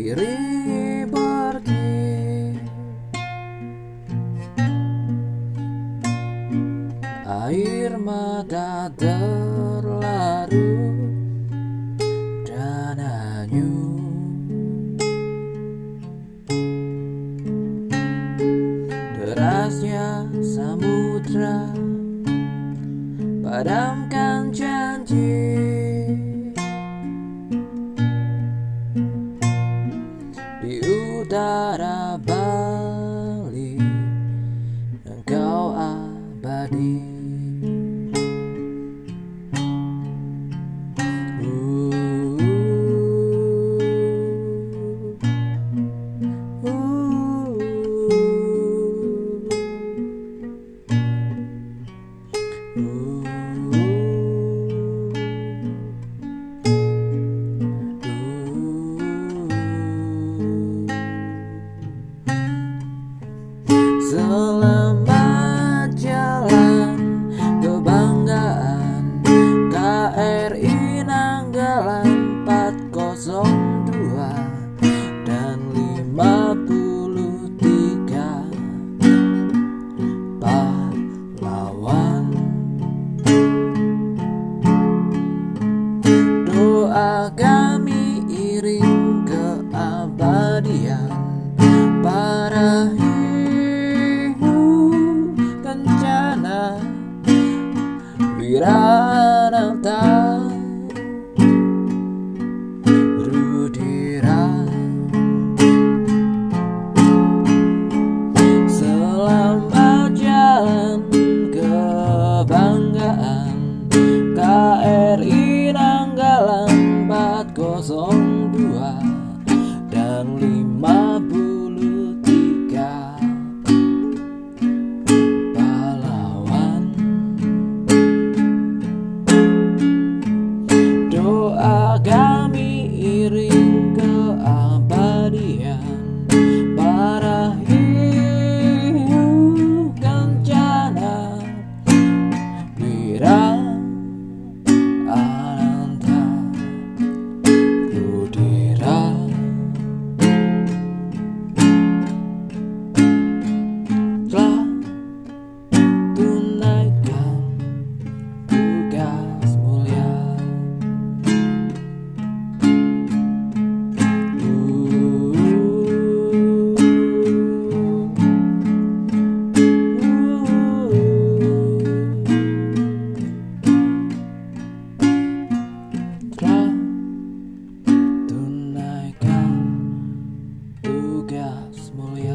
diri pergi. Air mata terlalu dan hanyu Derasnya samudra padamkan janji. Shri Udarabha. Selamat jalan kebanggaan KRI kosong 402 dan 53 pahlawan. Doa kami iring keabadian para Rudiranta Rudira Selamat jalan kebanggaan. agar mulia